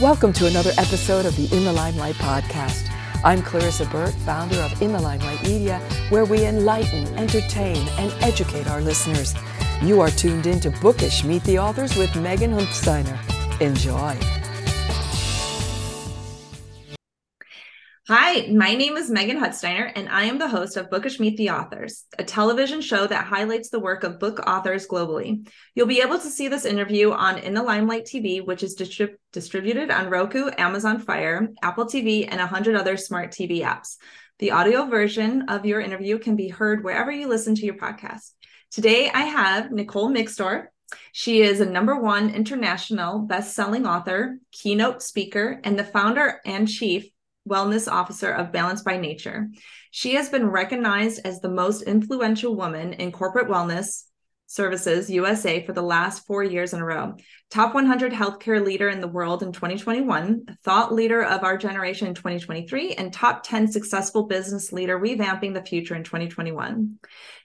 Welcome to another episode of the In the Limelight podcast. I'm Clarissa Burt, founder of In the Limelight Media, where we enlighten, entertain, and educate our listeners. You are tuned in to Bookish Meet the Authors with Meghan Huthsteiner. Enjoy. Hi, my name is Meghan Huthsteiner, and I am the host of Bookish Meet the Authors, a television show that highlights the work of book authors globally. You'll be able to see this interview on In the Limelight TV, which is distrib- distributed on Roku, Amazon Fire, Apple TV, and 100 other smart TV apps. The audio version of your interview can be heard wherever you listen to your podcast. Today, I have Nicole Mixtor. She is a number one international best-selling author, keynote speaker, and the founder and chief Wellness Officer of Balance by Nature. She has been recognized as the most influential woman in corporate wellness services USA for the last four years in a row. Top 100 healthcare leader in the world in 2021, thought leader of our generation in 2023, and top 10 successful business leader revamping the future in 2021.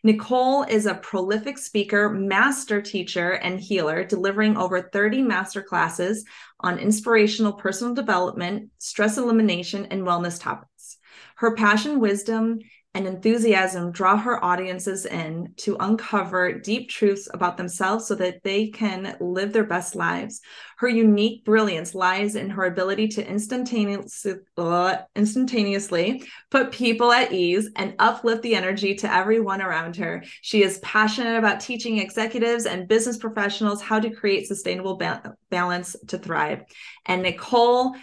Nicole is a prolific speaker, master teacher, and healer, delivering over 30 master classes on inspirational personal development, stress elimination, and wellness topics. Her passion, wisdom, and enthusiasm draw her audiences in to uncover deep truths about themselves so that they can live their best lives. Her unique brilliance lies in her ability to instantaneously, uh, instantaneously put people at ease and uplift the energy to everyone around her. She is passionate about teaching executives and business professionals how to create sustainable ba- balance to thrive. And Nicole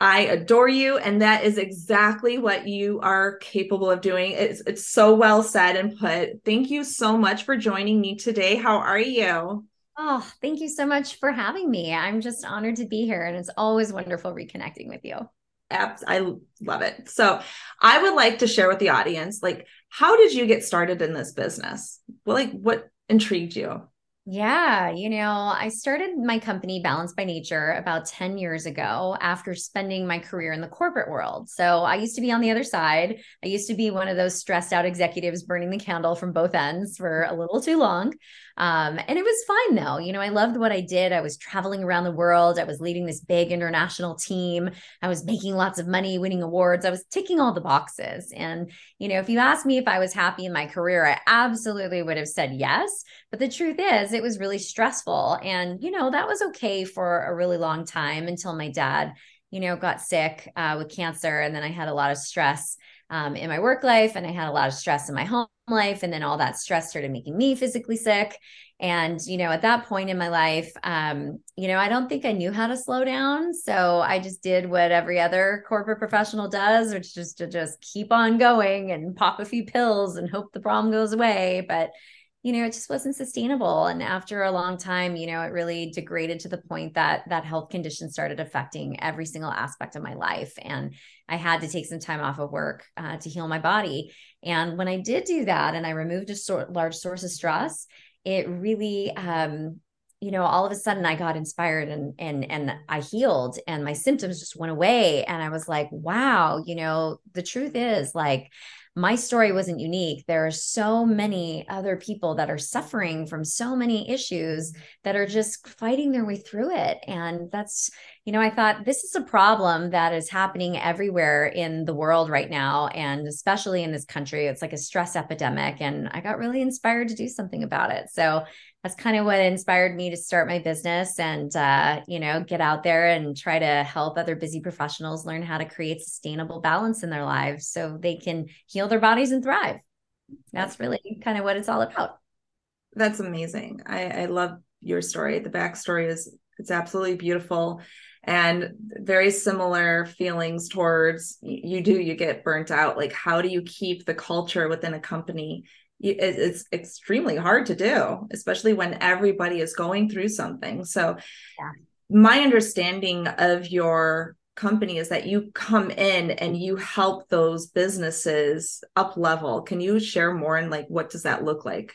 I adore you. And that is exactly what you are capable of doing. It's, it's so well said and put. Thank you so much for joining me today. How are you? Oh, thank you so much for having me. I'm just honored to be here. And it's always wonderful reconnecting with you. I love it. So, I would like to share with the audience like, how did you get started in this business? Well, like, what intrigued you? Yeah, you know, I started my company Balance by Nature about 10 years ago after spending my career in the corporate world. So I used to be on the other side. I used to be one of those stressed out executives burning the candle from both ends for a little too long. Um, and it was fine though. You know, I loved what I did. I was traveling around the world. I was leading this big international team. I was making lots of money, winning awards. I was ticking all the boxes. And, you know, if you asked me if I was happy in my career, I absolutely would have said yes. But the truth is, it was really stressful. And, you know, that was okay for a really long time until my dad, you know, got sick uh, with cancer. And then I had a lot of stress um, in my work life and I had a lot of stress in my home life. And then all that stress started making me physically sick. And, you know, at that point in my life, um, you know, I don't think I knew how to slow down. So I just did what every other corporate professional does, which is to just keep on going and pop a few pills and hope the problem goes away. But, you know, it just wasn't sustainable. And after a long time, you know, it really degraded to the point that that health condition started affecting every single aspect of my life. And I had to take some time off of work uh, to heal my body. And when I did do that and I removed a sort, large source of stress, it really, um, you know, all of a sudden I got inspired and and and I healed and my symptoms just went away. And I was like, wow, you know, the truth is like my story wasn't unique. There are so many other people that are suffering from so many issues that are just fighting their way through it. And that's, you know, I thought this is a problem that is happening everywhere in the world right now, and especially in this country. It's like a stress epidemic. And I got really inspired to do something about it. So that's kind of what inspired me to start my business and uh, you know get out there and try to help other busy professionals learn how to create sustainable balance in their lives so they can heal their bodies and thrive. That's really kind of what it's all about. That's amazing. I, I love your story. The backstory is it's absolutely beautiful and very similar feelings towards you do you get burnt out. Like how do you keep the culture within a company? It's extremely hard to do especially when everybody is going through something. So yeah. my understanding of your company is that you come in and you help those businesses up level. Can you share more and like what does that look like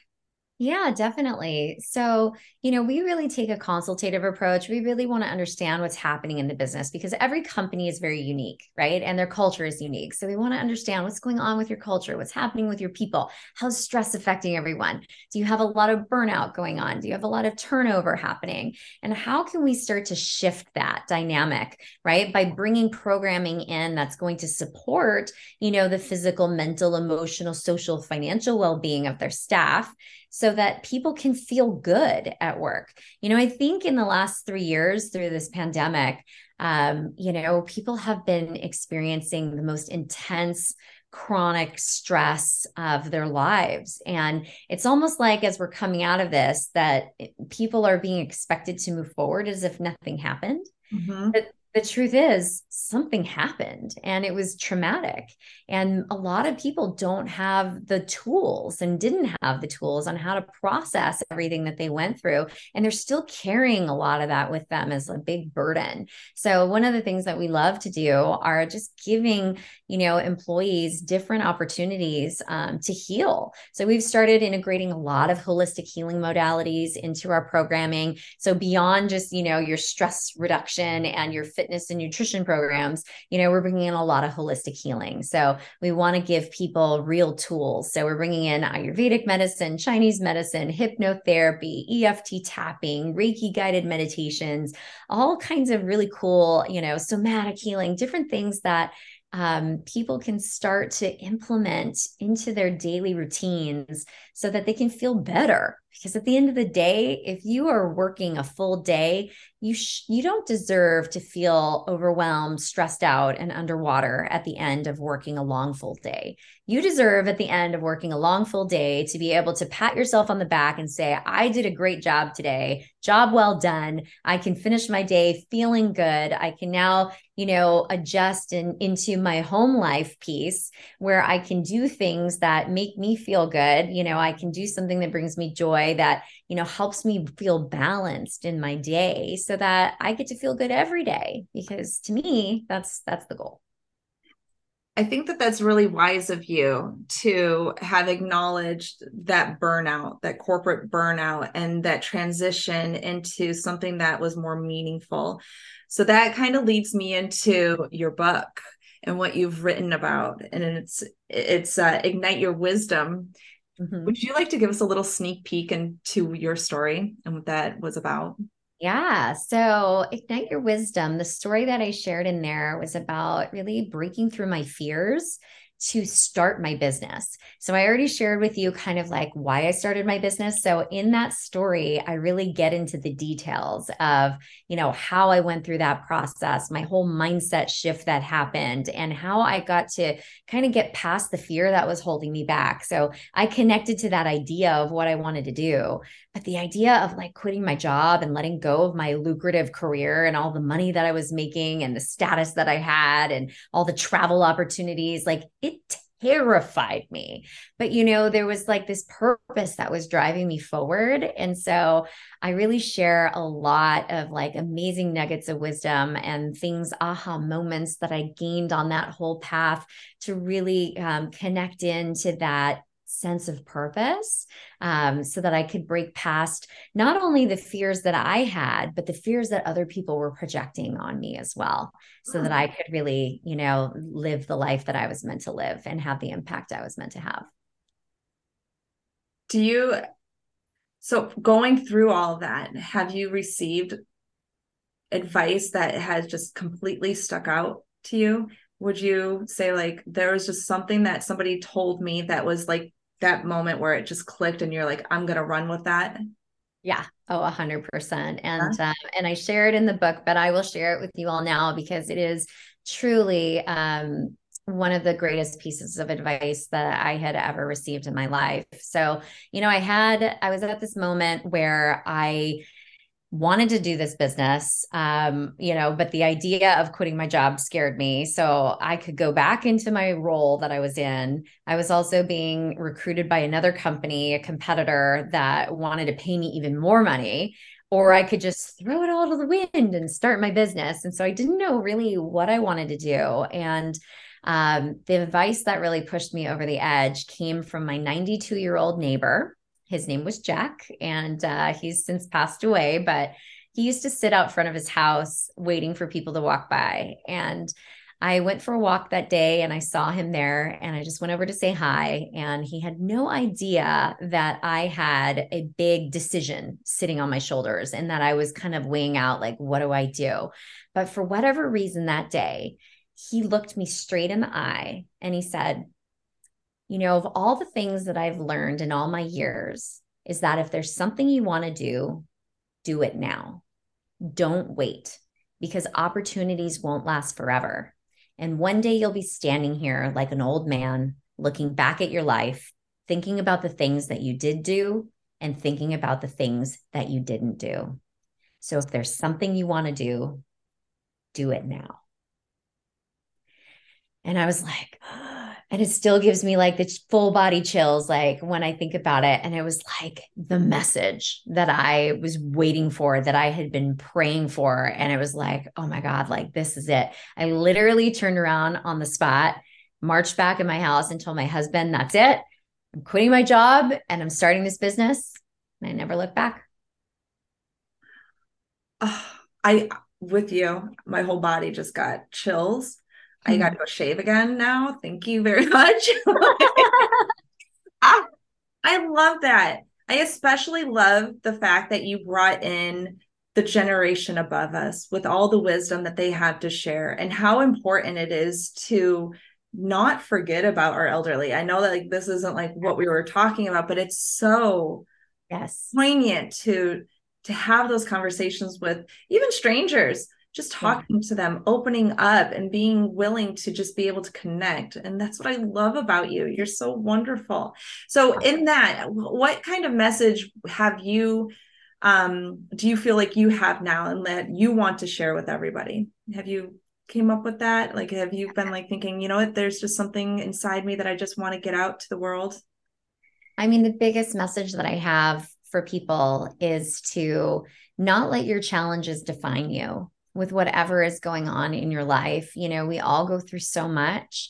Yeah, definitely. So, you know, we really take a consultative approach. We really want to understand what's happening in the business because every company is very unique, right? And their culture is unique. So, we want to understand what's going on with your culture, what's happening with your people, how's stress affecting everyone? Do you have a lot of burnout going on? Do you have a lot of turnover happening? And how can we start to shift that dynamic, right? By bringing programming in that's going to support, you know, the physical, mental, emotional, social, financial well being of their staff so that people can feel good at work. You know, I think in the last three years through this pandemic, um, you know, people have been experiencing the most intense chronic stress of their lives. And it's almost like as we're coming out of this, that people are being expected to move forward as if nothing happened. Mm-hmm. But the truth is something happened and it was traumatic and a lot of people don't have the tools and didn't have the tools on how to process everything that they went through and they're still carrying a lot of that with them as a big burden. So one of the things that we love to do are just giving you know employees different opportunities um, to heal. So we've started integrating a lot of holistic healing modalities into our programming. So beyond just you know your stress reduction and your fit fitness and nutrition programs, you know, we're bringing in a lot of holistic healing. So we want to give people real tools. So we're bringing in Ayurvedic medicine, Chinese medicine, hypnotherapy, EFT tapping, Reiki guided meditations, all kinds of really cool, you know, somatic healing, different things that um, people can start to implement into their daily routines so that they can feel better because at the end of the day if you are working a full day you sh- you don't deserve to feel overwhelmed stressed out and underwater at the end of working a long full day. You deserve at the end of working a long full day to be able to pat yourself on the back and say i did a great job today. Job well done. I can finish my day feeling good. I can now you know adjust in, into my home life piece where i can do things that make me feel good. You know i can do something that brings me joy that, you know, helps me feel balanced in my day so that I get to feel good every day because to me, that's that's the goal. I think that that's really wise of you to have acknowledged that burnout, that corporate burnout, and that transition into something that was more meaningful. So that kind of leads me into your book and what you've written about, and it's it's uh, ignite your wisdom. Mm-hmm. Would you like to give us a little sneak peek into your story and what that was about? Yeah. So, Ignite Your Wisdom, the story that I shared in there was about really breaking through my fears to start my business. So I already shared with you kind of like why I started my business. So in that story, I really get into the details of, you know, how I went through that process, my whole mindset shift that happened and how I got to kind of get past the fear that was holding me back. So I connected to that idea of what I wanted to do. But the idea of like quitting my job and letting go of my lucrative career and all the money that I was making and the status that I had and all the travel opportunities, like it terrified me. But, you know, there was like this purpose that was driving me forward. And so I really share a lot of like amazing nuggets of wisdom and things, aha moments that I gained on that whole path to really um, connect into that sense of purpose um, so that I could break past not only the fears that I had, but the fears that other people were projecting on me as well, so that I could really, you know, live the life that I was meant to live and have the impact I was meant to have. Do you, so going through all that, have you received advice that has just completely stuck out to you? would you say like there was just something that somebody told me that was like that moment where it just clicked and you're like i'm gonna run with that? Yeah. Oh a hundred percent. And uh, and i share it in the book but i will share it with you all now because it is truly um one of the greatest pieces of advice that I had ever received in my life. So, you know, I had, I was at this moment where I wanted to do this business um you know but the idea of quitting my job scared me. So i could go back into my role that i was in. I was also being recruited by another company a competitor that wanted to pay me even more money or i could just throw it all to the wind and start my business. And so i didn't know really what i wanted to do. And um, the advice that really pushed me over the edge came from my 92 year old neighbor his name was Jack, and uh, he's since passed away, but he used to sit out front of his house waiting for people to walk by. And I went for a walk that day and I saw him there and I just went over to say hi. And he had no idea that I had a big decision sitting on my shoulders and that I was kind of weighing out, like, what do I do? But for whatever reason that day, he looked me straight in the eye and he said, You know, of all the things that I've learned in all my years, is that if there's something you want to do, do it now. Don't wait because opportunities won't last forever. And one day you'll be standing here like an old man, looking back at your life, thinking about the things that you did do and thinking about the things that you didn't do. So if there's something you want to do, do it now. And I was like, and it still gives me like the full body chills like when i think about it. And it was like the message that i was waiting for that i had been praying for. And it was like oh my god like this is it. I literally turned around on the spot marched back in my house and told my husband that's it. I'm quitting my job and i'm starting this business. And i never looked back. I with you my whole body just got chills I got mm-hmm. to go shave again now. Thank you very much. I, I love that. I especially love the fact that you brought in the generation above us with all the wisdom that they have to share and how important it is to not forget about our elderly. I know that like this isn't like what we were talking about, but it's so yes poignant to to have those conversations with even strangers just talking yeah. to them, opening up and being willing to just be able to connect. And that's what I love about you. You're so wonderful. So in that, what kind of message have you um do you feel like you have now and that you want to share with everybody? Have you came up with that? Like have you been like thinking, you know what, there's just something inside me that I just want to get out to the world? I mean, the biggest message that I have for people is to not let your challenges define you with whatever is going on in your life. You know, we all go through so much.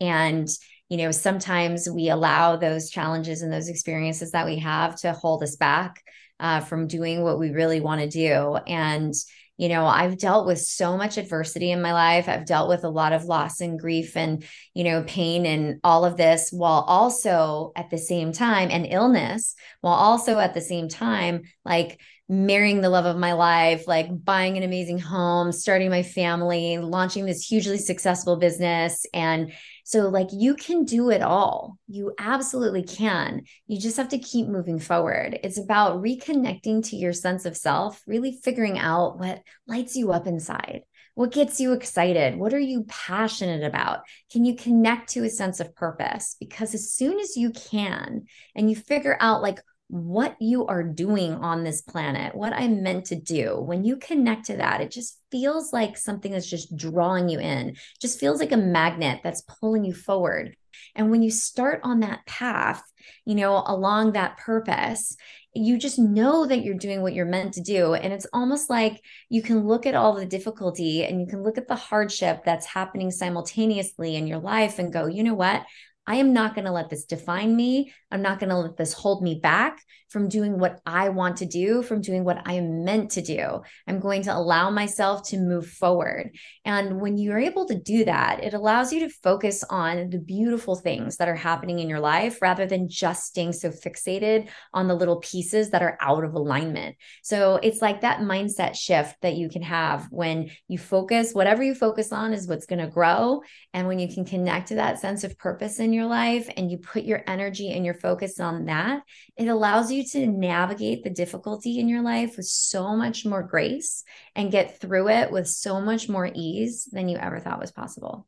And, you know, sometimes we allow those challenges and those experiences that we have to hold us back uh, from doing what we really want to do. And, you know, I've dealt with so much adversity in my life. I've dealt with a lot of loss and grief and, you know, pain and all of this while also at the same time and illness, while also at the same time, like, marrying the love of my life, like buying an amazing home, starting my family, launching this hugely successful business. And so, like, you can do it all. You absolutely can. You just have to keep moving forward. It's about reconnecting to your sense of self, really figuring out what lights you up inside. What gets you excited? What are you passionate about? Can you connect to a sense of purpose? Because as soon as you can and you figure out, like, what you are doing on this planet, what I'm meant to do. When you connect to that, it just feels like something that's just drawing you in, it just feels like a magnet that's pulling you forward. And when you start on that path, you know, along that purpose, you just know that you're doing what you're meant to do. And it's almost like you can look at all the difficulty and you can look at the hardship that's happening simultaneously in your life and go, you know what? I am not going to let this define me. I'm not going to let this hold me back from doing what I want to do, from doing what I am meant to do. I'm going to allow myself to move forward. And when you're able to do that, it allows you to focus on the beautiful things that are happening in your life rather than just staying so fixated on the little pieces that are out of alignment. So it's like that mindset shift that you can have when you focus, whatever you focus on is what's going to grow. And when you can connect to that sense of purpose in your life and you put your energy and your focus on that, it allows you to navigate the difficulty in your life with so much more grace and get through it with so much more ease than you ever thought was possible.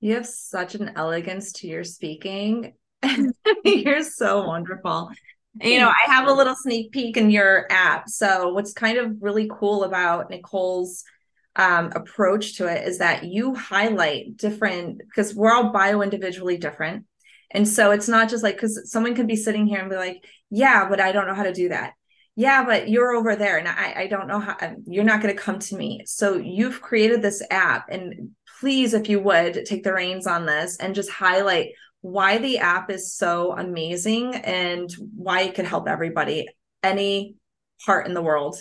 You have such an elegance to your speaking. You're so wonderful. you know, I have a little sneak peek in your app. So, what's kind of really cool about Nicole's um, approach to it is that you highlight different because we're all bio individually different. And so it's not just like because someone could be sitting here and be like, yeah, but I don't know how to do that. Yeah, but you're over there and I, I don't know how um, you're not going to come to me. So you've created this app and please, if you would take the reins on this and just highlight why the app is so amazing and why it could help everybody, any part in the world.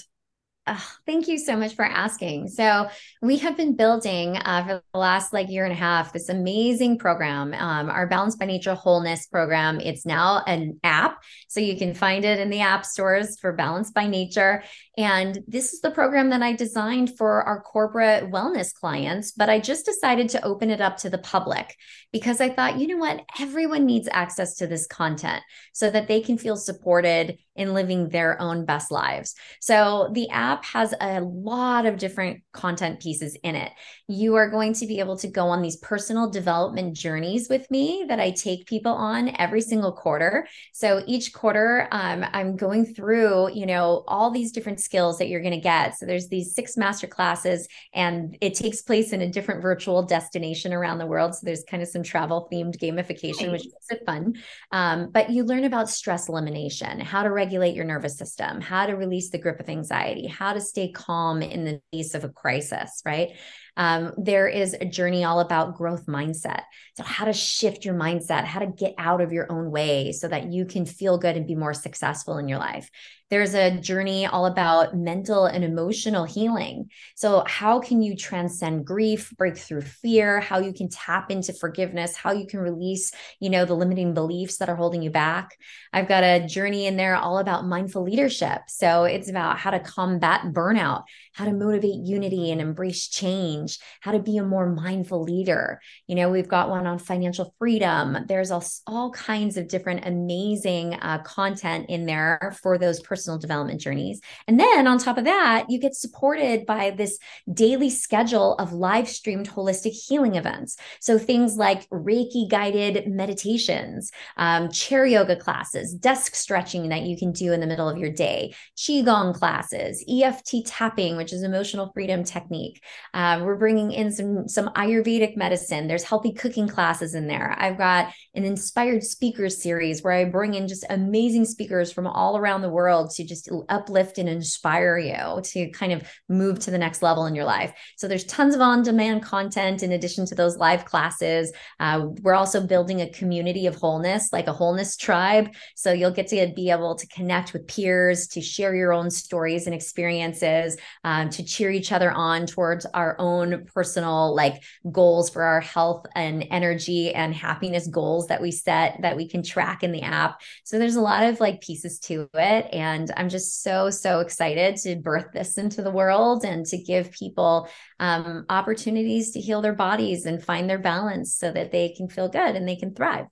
Oh, thank you so much for asking. So we have been building uh, for the last like year and a half this amazing program, um, our Balance by Nature Wholeness program. It's now an app, so you can find it in the app stores for Balance by Nature. And this is the program that I designed for our corporate wellness clients, but I just decided to open it up to the public because I thought, you know what, everyone needs access to this content so that they can feel supported in living their own best lives. So the app has a lot of different content pieces in it. You are going to be able to go on these personal development journeys with me that I take people on every single quarter. So each quarter, um, I'm going through, you know, all these different skills that you're going to get. So there's these six master classes, and it takes place in a different virtual destination around the world. So there's kind of some travel themed gamification, which makes it fun. Um, but you learn about stress elimination, how to regulate your nervous system, how to release the grip of anxiety, how to stay calm in the face of a crisis, right? Um, there is a journey all about growth mindset. So, how to shift your mindset, how to get out of your own way so that you can feel good and be more successful in your life. There's a journey all about mental and emotional healing. So, how can you transcend grief, break through fear, how you can tap into forgiveness, how you can release, you know, the limiting beliefs that are holding you back. I've got a journey in there all about mindful leadership. So, it's about how to combat burnout, how to motivate unity and embrace change, how to be a more mindful leader. You know, we've got one on financial freedom. There's all, all kinds of different amazing uh, content in there for those personal personal development journeys. And then on top of that, you get supported by this daily schedule of live streamed holistic healing events. So things like Reiki guided meditations, um, chair yoga classes, desk stretching that you can do in the middle of your day, Qigong classes, EFT tapping, which is emotional freedom technique. Uh, we're bringing in some, some Ayurvedic medicine. There's healthy cooking classes in there. I've got an inspired speakers series where I bring in just amazing speakers from all around the world to just uplift and inspire you to kind of move to the next level in your life. So there's tons of on demand content in addition to those live classes. Uh, we're also building a community of wholeness, like a wholeness tribe. So you'll get to be able to connect with peers, to share your own stories and experiences, um, to cheer each other on towards our own personal like goals for our health and energy and happiness goals that we set that we can track in the app. So there's a lot of like pieces to it. And I'm just so, so excited to birth this into the world and to give people um, opportunities to heal their bodies and find their balance so that they can feel good and they can thrive.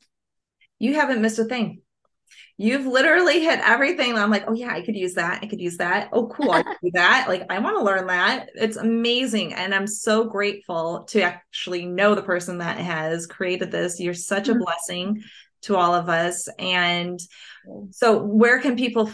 You haven't missed a thing. You've literally hit everything. I'm like, oh yeah, I could use that. I could use that. Oh, cool. I could do that. Like, I want to learn that. It's amazing. And I'm so grateful to actually know the person that has created this. You're such a mm-hmm. blessing to all of us. And so, where can people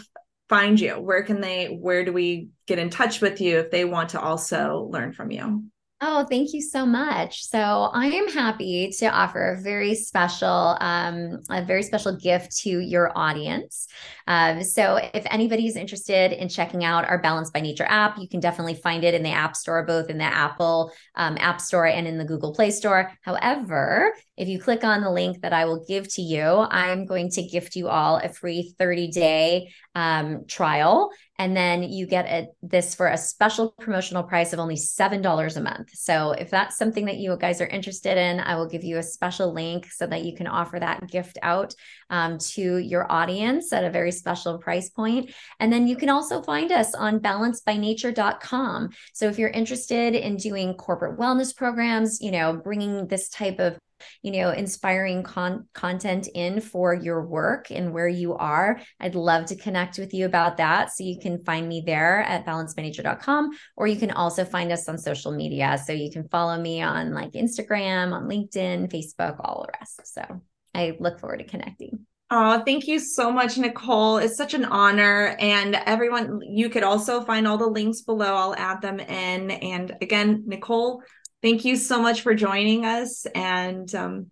find you? Where can they, where do we get in touch with you if they want to also learn from you? Oh, thank you so much. So I am happy to offer a very special, um, a very special gift to your audience. Um, so if anybody is interested in checking out our Balance by Nature app, you can definitely find it in the App Store, both in the Apple um, App Store and in the Google Play Store. However, if you click on the link that I will give to you, I'm going to gift you all a free 30 day um, trial. And then you get a, this for a special promotional price of only $7 a month. So if that's something that you guys are interested in, I will give you a special link so that you can offer that gift out um, to your audience at a very special price point. And then you can also find us on balancebynature.com. So if you're interested in doing corporate wellness programs, you know, bringing this type of you know inspiring con- content in for your work and where you are i'd love to connect with you about that so you can find me there at balancebynature.com or you can also find us on social media so you can follow me on like instagram on linkedin facebook all the rest so i look forward to connecting Oh, thank you so much, Nicole. It's such an honor. And everyone, you could also find all the links below. I'll add them in. And again, Nicole thank you so much for joining us. And um,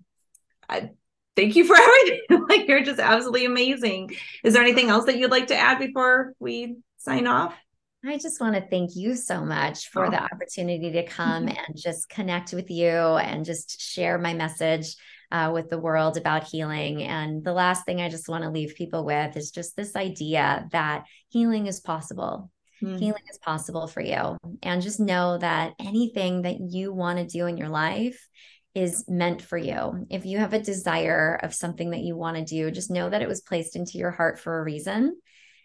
I, thank you for everything. like, you're just absolutely amazing. Is there anything else that you'd like to add before we sign off? I just want to thank you so much for oh. the opportunity to come and just connect with you and just share my message uh, with the world about healing. And the last thing I just want to leave people with is just this idea that healing is possible. Mm. Healing is possible for you. And just know that anything that you want to do in your life is meant for you. If you have a desire of something that you want to do, just know that it was placed into your heart for a reason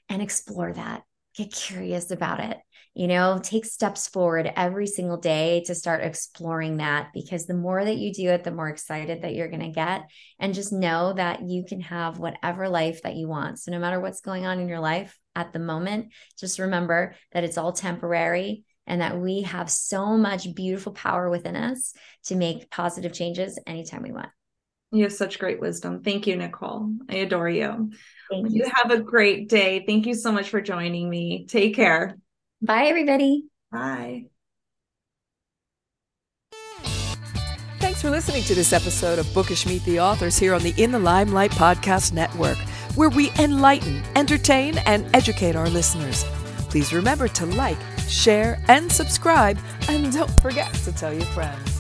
and explore that. Get curious about it. You know, take steps forward every single day to start exploring that because the more that you do it, the more excited that you're going to get. And just know that you can have whatever life that you want. So, no matter what's going on in your life at the moment, just remember that it's all temporary and that we have so much beautiful power within us to make positive changes anytime we want. You have such great wisdom. Thank you, Nicole. I adore you. Thank you. You have a great day. Thank you so much for joining me. Take care. Bye, everybody. Bye. Thanks for listening to this episode of Bookish Meet the Authors here on the In the Limelight Podcast Network, where we enlighten, entertain, and educate our listeners. Please remember to like, share, and subscribe, and don't forget to tell your friends.